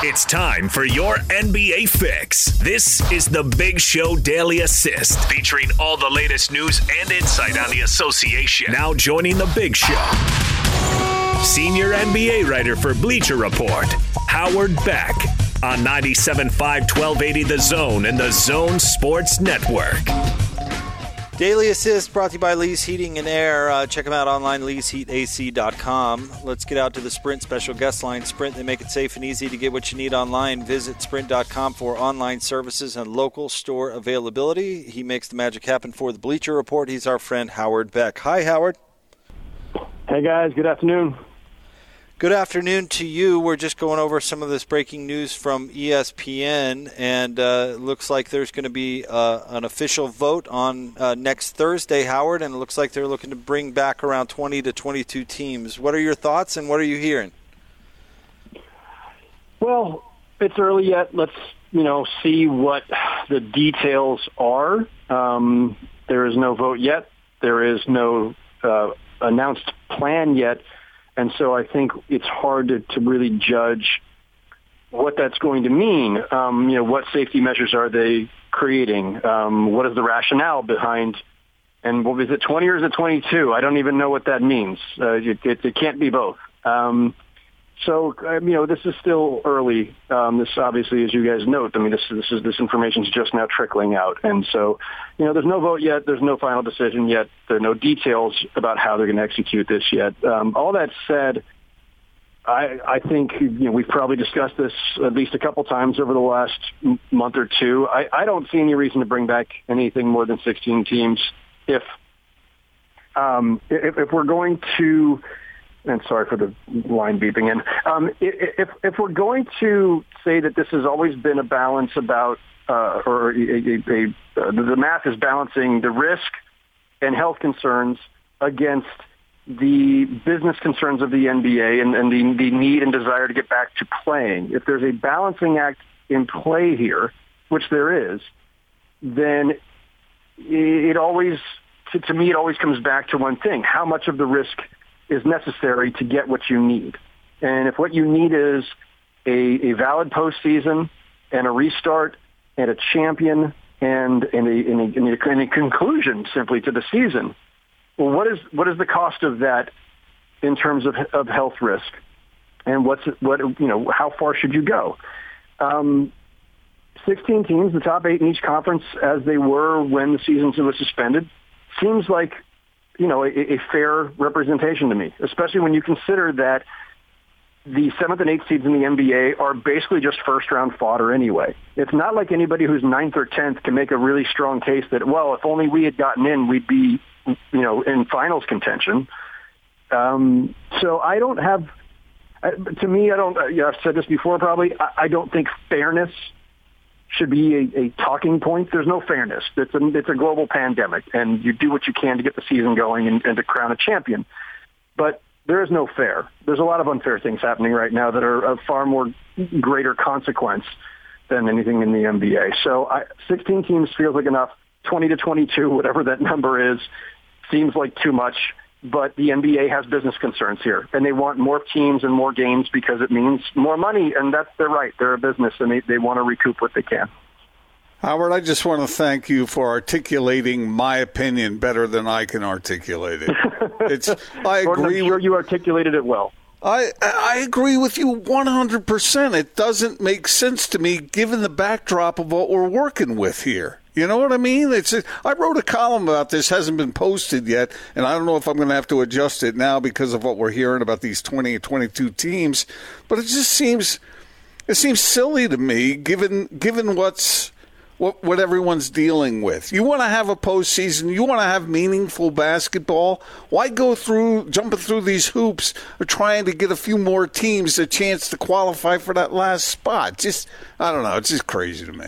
It's time for your NBA fix. This is the Big Show Daily Assist, featuring all the latest news and insight on the association. Now joining the Big Show, senior NBA writer for Bleacher Report, Howard Beck, on 97.5 1280 The Zone and the Zone Sports Network. Daily Assist brought to you by Lee's Heating and Air. Uh, check them out online, leesheatac.com. Let's get out to the Sprint special guest line. Sprint, they make it safe and easy to get what you need online. Visit sprint.com for online services and local store availability. He makes the magic happen for the Bleacher Report. He's our friend Howard Beck. Hi, Howard. Hey, guys. Good afternoon. Good afternoon to you. We're just going over some of this breaking news from ESPN, and uh, looks like there's going to be uh, an official vote on uh, next Thursday, Howard, and it looks like they're looking to bring back around 20 to 22 teams. What are your thoughts, and what are you hearing? Well, it's early yet. Let's you know see what the details are. Um, there is no vote yet. There is no uh, announced plan yet and so I think it's hard to, to really judge what that's going to mean. Um, you know, what safety measures are they creating? Um, what is the rationale behind? And what is it, 20 or is it 22? I don't even know what that means. Uh, it, it, it can't be both. Um, so um, you know, this is still early. Um, this obviously, as you guys note, I mean, this this is this information is just now trickling out, and so you know, there's no vote yet. There's no final decision yet. There are no details about how they're going to execute this yet. Um, all that said, I I think you know we've probably discussed this at least a couple times over the last month or two. I I don't see any reason to bring back anything more than 16 teams if um, if, if we're going to and sorry for the line beeping in. Um, if if we're going to say that this has always been a balance about, uh, or a, a, a, uh, the math is balancing the risk and health concerns against the business concerns of the NBA and, and the, the need and desire to get back to playing. If there's a balancing act in play here, which there is, then it always, to, to me, it always comes back to one thing: how much of the risk is necessary to get what you need. And if what you need is a, a valid postseason and a restart and a champion and, and, a, and, a, and, a, and a conclusion simply to the season, well, what is what is the cost of that in terms of, of health risk? And what's what you know? How far should you go? Um, 16 teams, the top eight in each conference, as they were when the season was suspended, seems like you know, a, a fair representation to me, especially when you consider that the seventh and eighth seeds in the NBA are basically just first round fodder anyway. It's not like anybody who's ninth or tenth can make a really strong case that, well, if only we had gotten in, we'd be, you know, in finals contention. Um, so I don't have, to me, I don't, uh, yeah, I've said this before probably, I, I don't think fairness should be a, a talking point. There's no fairness. It's a, it's a global pandemic, and you do what you can to get the season going and, and to crown a champion. But there is no fair. There's a lot of unfair things happening right now that are of far more greater consequence than anything in the NBA. So I, 16 teams feels like enough. 20 to 22, whatever that number is, seems like too much but the NBA has business concerns here, and they want more teams and more games because it means more money, and that's their right. They're a business, and they, they want to recoup what they can. Howard, I just want to thank you for articulating my opinion better than I can articulate it. It's I agree. I'm sure you articulated it well. I I agree with you 100%. It doesn't make sense to me given the backdrop of what we're working with here. You know what I mean? It's I wrote a column about this, hasn't been posted yet, and I don't know if I'm going to have to adjust it now because of what we're hearing about these 20 or 22 teams. But it just seems it seems silly to me, given given what's what what everyone's dealing with. You want to have a postseason. You want to have meaningful basketball. Why go through jumping through these hoops or trying to get a few more teams a chance to qualify for that last spot? Just I don't know. It's just crazy to me.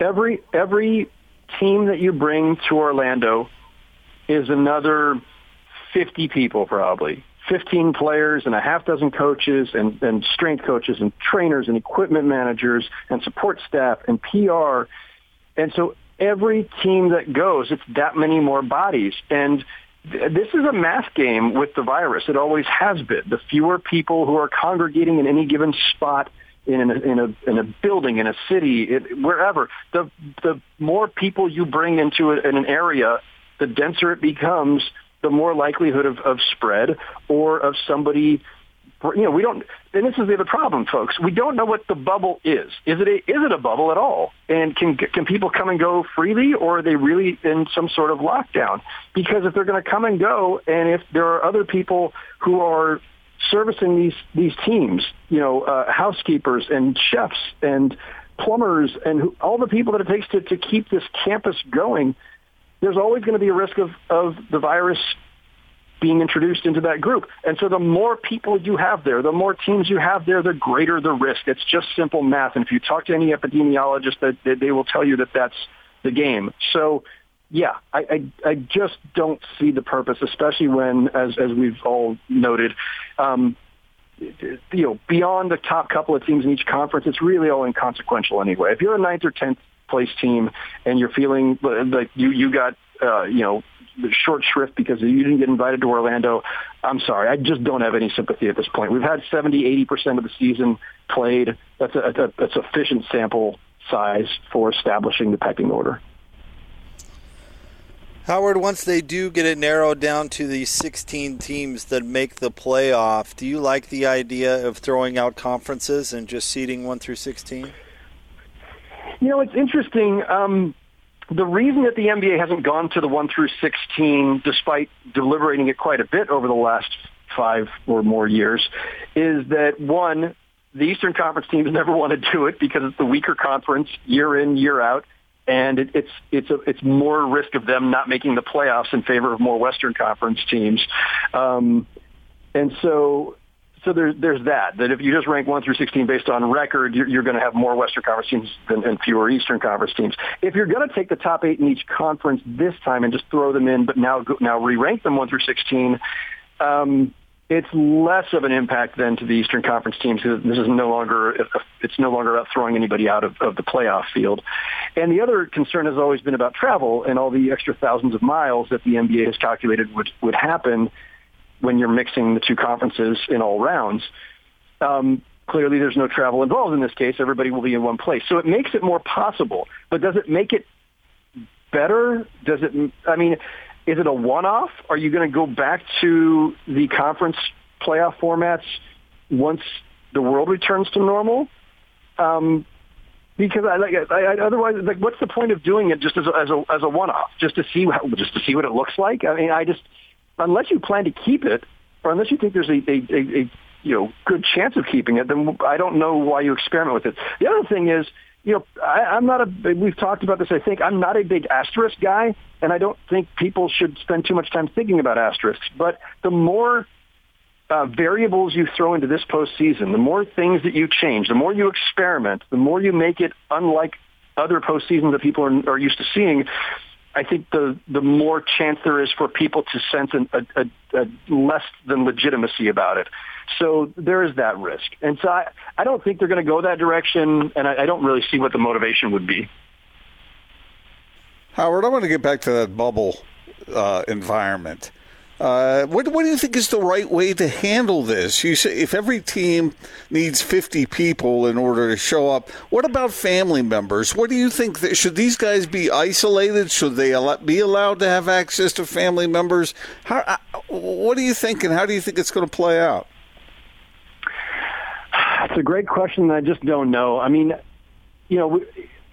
Every every team that you bring to Orlando is another 50 people probably. 15 players and a half dozen coaches and, and strength coaches and trainers and equipment managers and support staff and PR. And so every team that goes, it's that many more bodies. And th- this is a math game with the virus. It always has been. The fewer people who are congregating in any given spot in a, in a in a building, in a city, it, wherever. The the more people you bring into a, in an area, the denser it becomes. The more likelihood of, of spread or of somebody you know, we don't, and this is the other problem, folks. We don't know what the bubble is. Is it a, is it a bubble at all? And can can people come and go freely, or are they really in some sort of lockdown? Because if they're going to come and go, and if there are other people who are servicing these these teams, you know, uh, housekeepers and chefs and plumbers and who, all the people that it takes to, to keep this campus going, there's always going to be a risk of, of the virus being introduced into that group. And so the more people you have there, the more teams you have there, the greater the risk. It's just simple math. And if you talk to any epidemiologist, that they will tell you that that's the game. So yeah, I, I, I just don't see the purpose, especially when, as, as we've all noted, um, you know, beyond the top couple of teams in each conference, it's really all inconsequential anyway. If you're a ninth or tenth place team and you're feeling like you you got uh, you know short shrift because you didn't get invited to Orlando. I'm sorry. I just don't have any sympathy at this point. We've had 70, 80% of the season played. That's a, a, a sufficient sample size for establishing the pecking order. Howard, once they do get it narrowed down to the 16 teams that make the playoff, do you like the idea of throwing out conferences and just seeding 1 through 16? You know, it's interesting. Um, the reason that the NBA hasn't gone to the 1 through 16, despite deliberating it quite a bit over the last five or more years, is that one, the Eastern Conference teams never want to do it because it's the weaker conference year in, year out, and it, it's it's a, it's more risk of them not making the playoffs in favor of more Western Conference teams. Um, and so so there's there's that. That if you just rank one through 16 based on record, you're, you're going to have more Western Conference teams than, and fewer Eastern Conference teams. If you're going to take the top eight in each conference this time and just throw them in, but now now re-rank them one through 16, um, it's less of an impact than to the Eastern Conference teams. This is no longer it's no longer about throwing anybody out of, of the playoff field. And the other concern has always been about travel and all the extra thousands of miles that the NBA has calculated would would happen when you're mixing the two conferences in all rounds. Um, clearly, there's no travel involved in this case. Everybody will be in one place. So it makes it more possible. But does it make it better? Does it, I mean, is it a one-off? Are you going to go back to the conference playoff formats once the world returns to normal? Um, because I like I, I, otherwise like what's the point of doing it just as a, as a as a one-off just to see how, just to see what it looks like? I mean, I just unless you plan to keep it, or unless you think there's a, a, a, a you know good chance of keeping it, then I don't know why you experiment with it. The other thing is, you know, I, I'm not a. We've talked about this. I think I'm not a big asterisk guy, and I don't think people should spend too much time thinking about asterisks. But the more uh, variables you throw into this postseason, the more things that you change, the more you experiment, the more you make it unlike other postseasons that people are, are used to seeing, I think the the more chance there is for people to sense an, a, a, a less than legitimacy about it. So there is that risk, and so I, I don't think they're going to go that direction, and I, I don't really see what the motivation would be. Howard, I want to get back to that bubble uh, environment. Uh, what, what do you think is the right way to handle this? You say if every team needs 50 people in order to show up, what about family members? What do you think? That, should these guys be isolated? Should they be allowed to have access to family members? How, uh, what do you think, and how do you think it's going to play out? It's a great question. I just don't know. I mean, you know,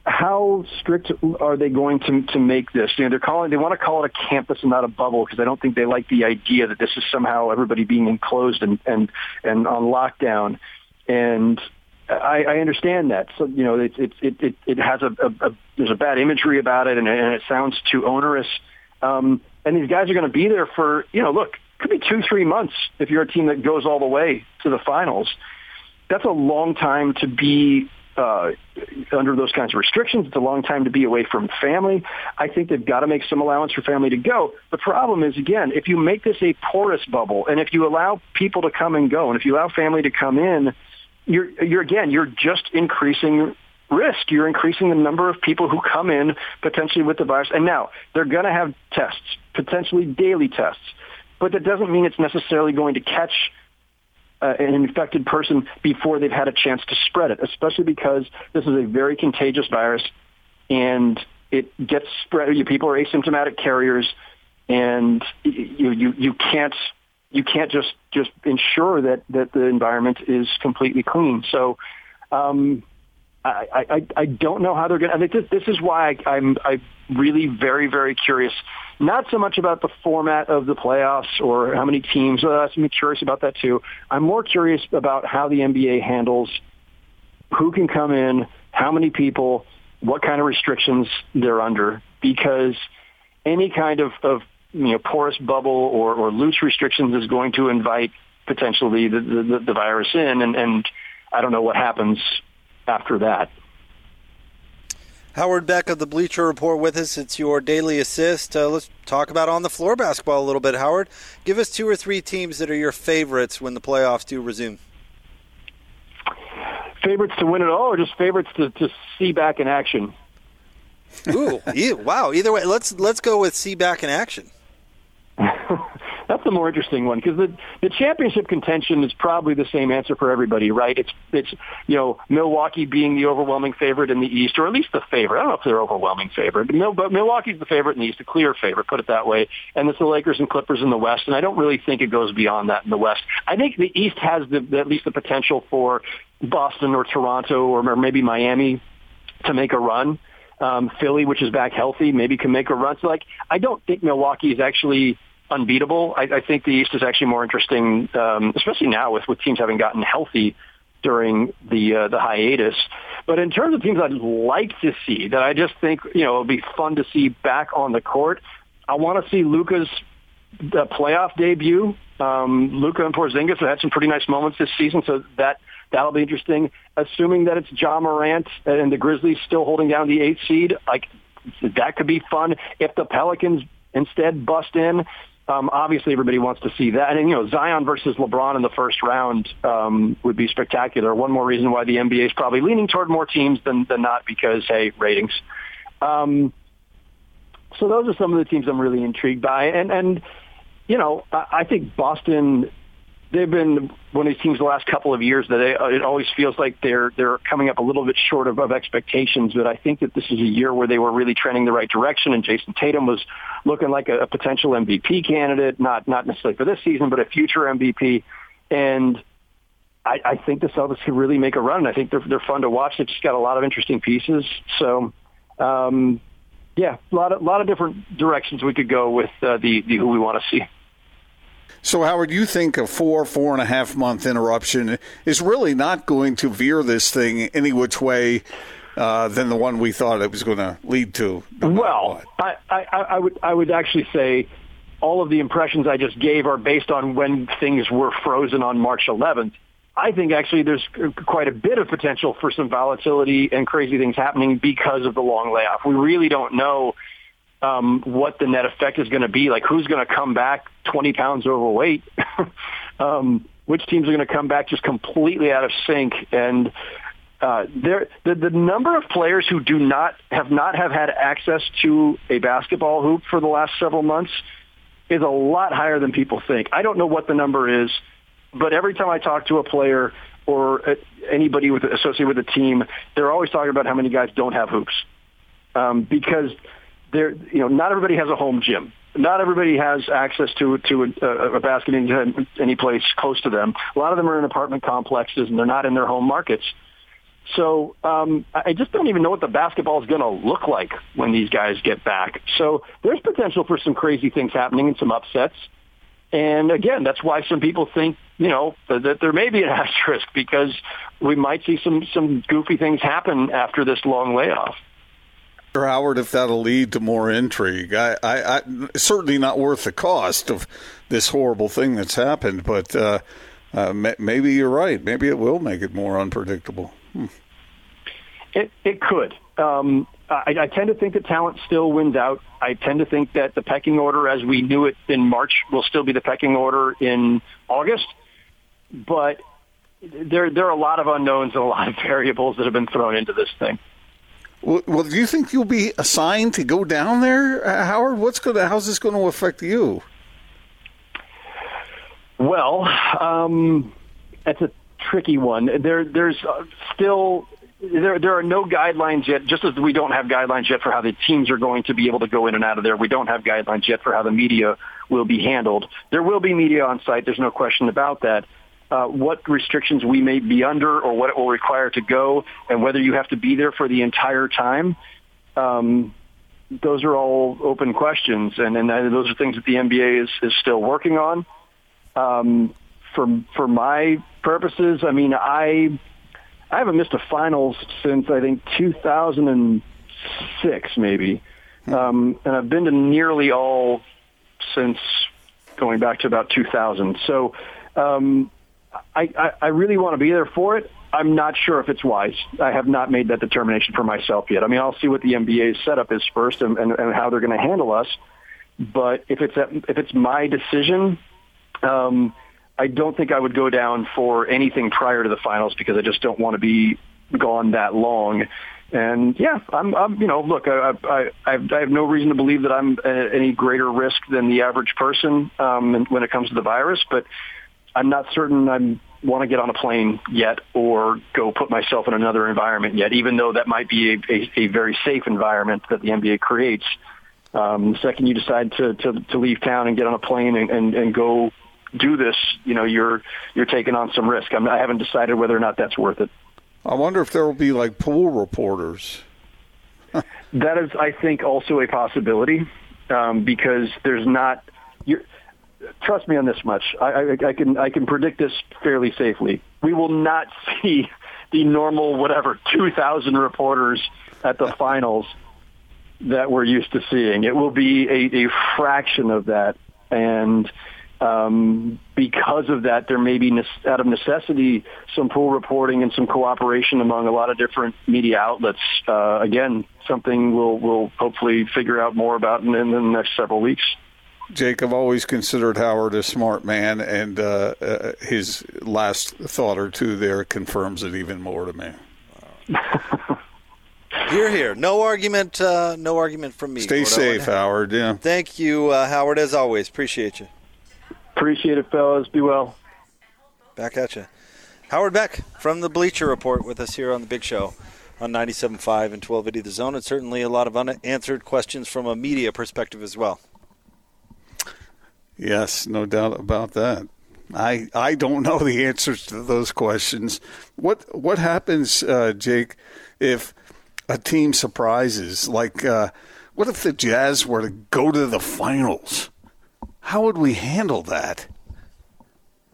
how strict are they going to to make this? You know, they're calling they want to call it a campus and not a bubble because I don't think they like the idea that this is somehow everybody being enclosed and and and on lockdown. And I, I understand that. So you know, it it it it has a, a, a there's a bad imagery about it, and, and it sounds too onerous. Um, and these guys are going to be there for you know, look, could be two three months if you're a team that goes all the way to the finals. That's a long time to be uh, under those kinds of restrictions. It's a long time to be away from family. I think they've got to make some allowance for family to go. The problem is, again, if you make this a porous bubble and if you allow people to come and go and if you allow family to come in, you're, you're again, you're just increasing risk. You're increasing the number of people who come in potentially with the virus. And now they're going to have tests, potentially daily tests, but that doesn't mean it's necessarily going to catch uh, an infected person before they've had a chance to spread it, especially because this is a very contagious virus and it gets spread. You, people are asymptomatic carriers, and you, you, you can't you can't just just ensure that that the environment is completely clean. So. Um, I, I, I don't know how they're going to. I this, this is why I, I'm I'm really very very curious. Not so much about the format of the playoffs or how many teams. Uh, I'm curious about that too. I'm more curious about how the NBA handles who can come in, how many people, what kind of restrictions they're under, because any kind of, of you know porous bubble or, or loose restrictions is going to invite potentially the, the, the virus in, and, and I don't know what happens after that. Howard Beck of the Bleacher Report with us. It's your daily assist. Uh, let's talk about on the floor basketball a little bit, Howard. Give us two or three teams that are your favorites when the playoffs do resume. Favorites to win it all, or just favorites to, to see back in action? Ooh, wow! Either way, let's let's go with see back in action. That's the more interesting one because the the championship contention is probably the same answer for everybody, right? It's it's you know Milwaukee being the overwhelming favorite in the East, or at least the favorite. I don't know if they're overwhelming favorite, but, Mil- but Milwaukee's the favorite in the East, a clear favorite, put it that way. And it's the Lakers and Clippers in the West, and I don't really think it goes beyond that in the West. I think the East has the, the, at least the potential for Boston or Toronto or, or maybe Miami to make a run. Um, Philly, which is back healthy, maybe can make a run. So, like, I don't think Milwaukee is actually unbeatable. I, I think the East is actually more interesting, um, especially now with, with teams having gotten healthy during the uh, the hiatus. But in terms of teams I'd like to see that I just think you know it'll be fun to see back on the court, I want to see Luka's the playoff debut. Um, Luka and Porzingis have had some pretty nice moments this season, so that that'll be interesting. Assuming that it's Ja Morant and the Grizzlies still holding down the eighth seed, like that could be fun. If the Pelicans instead bust in, um, obviously, everybody wants to see that. And, you know, Zion versus LeBron in the first round um, would be spectacular. One more reason why the NBA is probably leaning toward more teams than, than not because, hey, ratings. Um, so those are some of the teams I'm really intrigued by. And, and you know, I, I think Boston they've been one of these teams the last couple of years that they, it always feels like they're they're coming up a little bit short of, of expectations. But I think that this is a year where they were really trending the right direction, and Jayson Tatum was looking like a, a potential MVP candidate, not not necessarily for this season, but a future MVP. And I, I think the Celtics could really make a run. I think they're they're fun to watch. They've just got a lot of interesting pieces. So. Um, yeah, a lot of, lot of different directions we could go with uh, the, the who we want to see. So, Howard, you think a four, four and a half month interruption is really not going to veer this thing any which way uh, than the one we thought it was going to lead to? well, I, I, I, would, I would actually say all of the impressions I just gave are based on when things were frozen on March 11th. I think actually there's quite a bit of potential for some volatility and crazy things happening because of the long layoff. We really don't know um, what the net effect is going to be. Like who's going to come back 20 pounds overweight? um, which teams are going to come back just completely out of sync? And uh, there, the, the number of players who do not have not have had access to a basketball hoop for the last several months is a lot higher than people think. I don't know what the number is, but every time I talk to a player or anybody with associated with a team, they're always talking about how many guys don't have hoops um, because there, you know, not everybody has a home gym. Not everybody has access to to a, a basket in any place close to them. A lot of them are in apartment complexes and they're not in their home markets. So um, I just don't even know what the basketball is going to look like when these guys get back. So there's potential for some crazy things happening and some upsets. And again, that's why some people think, you know, that there may be an asterisk because we might see some some goofy things happen after this long layoff. Howard, if that'll lead to more intrigue, I, I, I, certainly not worth the cost of this horrible thing that's happened. But uh, uh, maybe you're right. Maybe it will make it more unpredictable. Hmm. It it could. Um, I, I tend to think that talent still wins out. I tend to think that the pecking order, as we knew it in March, will still be the pecking order in August. But there there are a lot of unknowns and a lot of variables that have been thrown into this thing. Well, do you think you'll be assigned to go down there, uh, Howard? What's going to, how's this going to affect you? Well, um, that's a tricky one. There, there's uh, still there there are no guidelines yet. Just as we don't have guidelines yet for how the teams are going to be able to go in and out of there, we don't have guidelines yet for how the media will be handled. There will be media on site. There's no question about that. Uh, what restrictions we may be under or what it will require to go and whether you have to be there for the entire time. Um, those are all open questions, and, and those are things that the NBA is, is still working on. Um, for for my purposes, I mean, I I haven't missed a finals since I think 2006, maybe, hmm. um, and I've been to nearly all since going back to about 2000. So um, I, I, I really want to be there for it. I'm not sure if it's wise. I have not made that determination for myself yet. I mean, I'll see what the NBA's setup is first and, and, and how they're going to handle us. But if it's if it's my decision, um, I don't think I would go down for anything prior to the finals because I just don't want to be gone that long. And yeah, I'm, I'm you know, look, I, I, I, I have no reason to believe that I'm a, any greater risk than the average person um, when it comes to the virus, but I'm not certain I want to get on a plane yet or go put myself in another environment yet, even though that might be a, a, a very safe environment that the NBA creates. Um, the second you decide to, to, to leave town and get on a plane and, and, and go do this, you know, you're you're taking on some risk. I'm, I haven't decided whether or not that's worth it. I wonder if there will be like pool reporters. that is, I think, also a possibility um, because there's not. You're, trust me on this much. I, I, I can I can predict this fairly safely. We will not see the normal whatever 2,000 reporters at the finals that we're used to seeing. It will be a, a fraction of that, and um, because of that, there may be, out of necessity, some pool reporting and some cooperation among a lot of different media outlets. Uh, again, something we'll, we'll hopefully figure out more about in, in the next several weeks. Jake, I've always considered Howard a smart man, and uh, uh, his last thought or two there confirms it even more to me. You're here. No argument. Uh, no argument from me. Stay safe, Howard. Yeah. Thank you, uh, Howard. As always, appreciate you. Appreciate it, fellas. Be well. Back at you. Howard Beck from the Bleacher Report with us here on the Big Show on 97.5 and 1280 The Zone, and certainly a lot of unanswered questions from a media perspective as well. Yes, no doubt about that. I I don't know the answers to those questions. What what happens, uh, Jake, if a team surprises? Like, uh, what if the Jazz were to go to the finals? How would we handle that?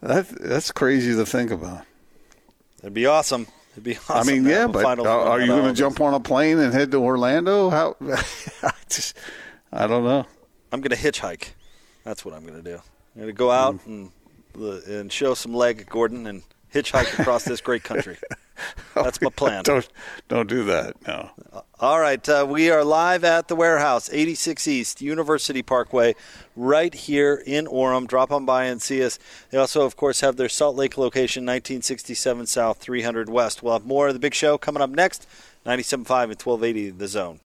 That that's crazy to think about. It'd be awesome. It'd be awesome. I mean, yeah, but are, are you going to jump on a plane and head to Orlando? How? I just, I don't know. I'm going to hitchhike. That's what I'm going to do. I'm going to go out mm. and and show some leg, Gordon, and hitchhike across this great country. That's my plan. don't don't do that. No. All right, uh, we are live at the warehouse, 86 East University Parkway, right here in Orem. Drop on by and see us. They also, of course, have their Salt Lake location, 1967 South, 300 West. We'll have more of the big show coming up next. 97.5 and 1280 The Zone.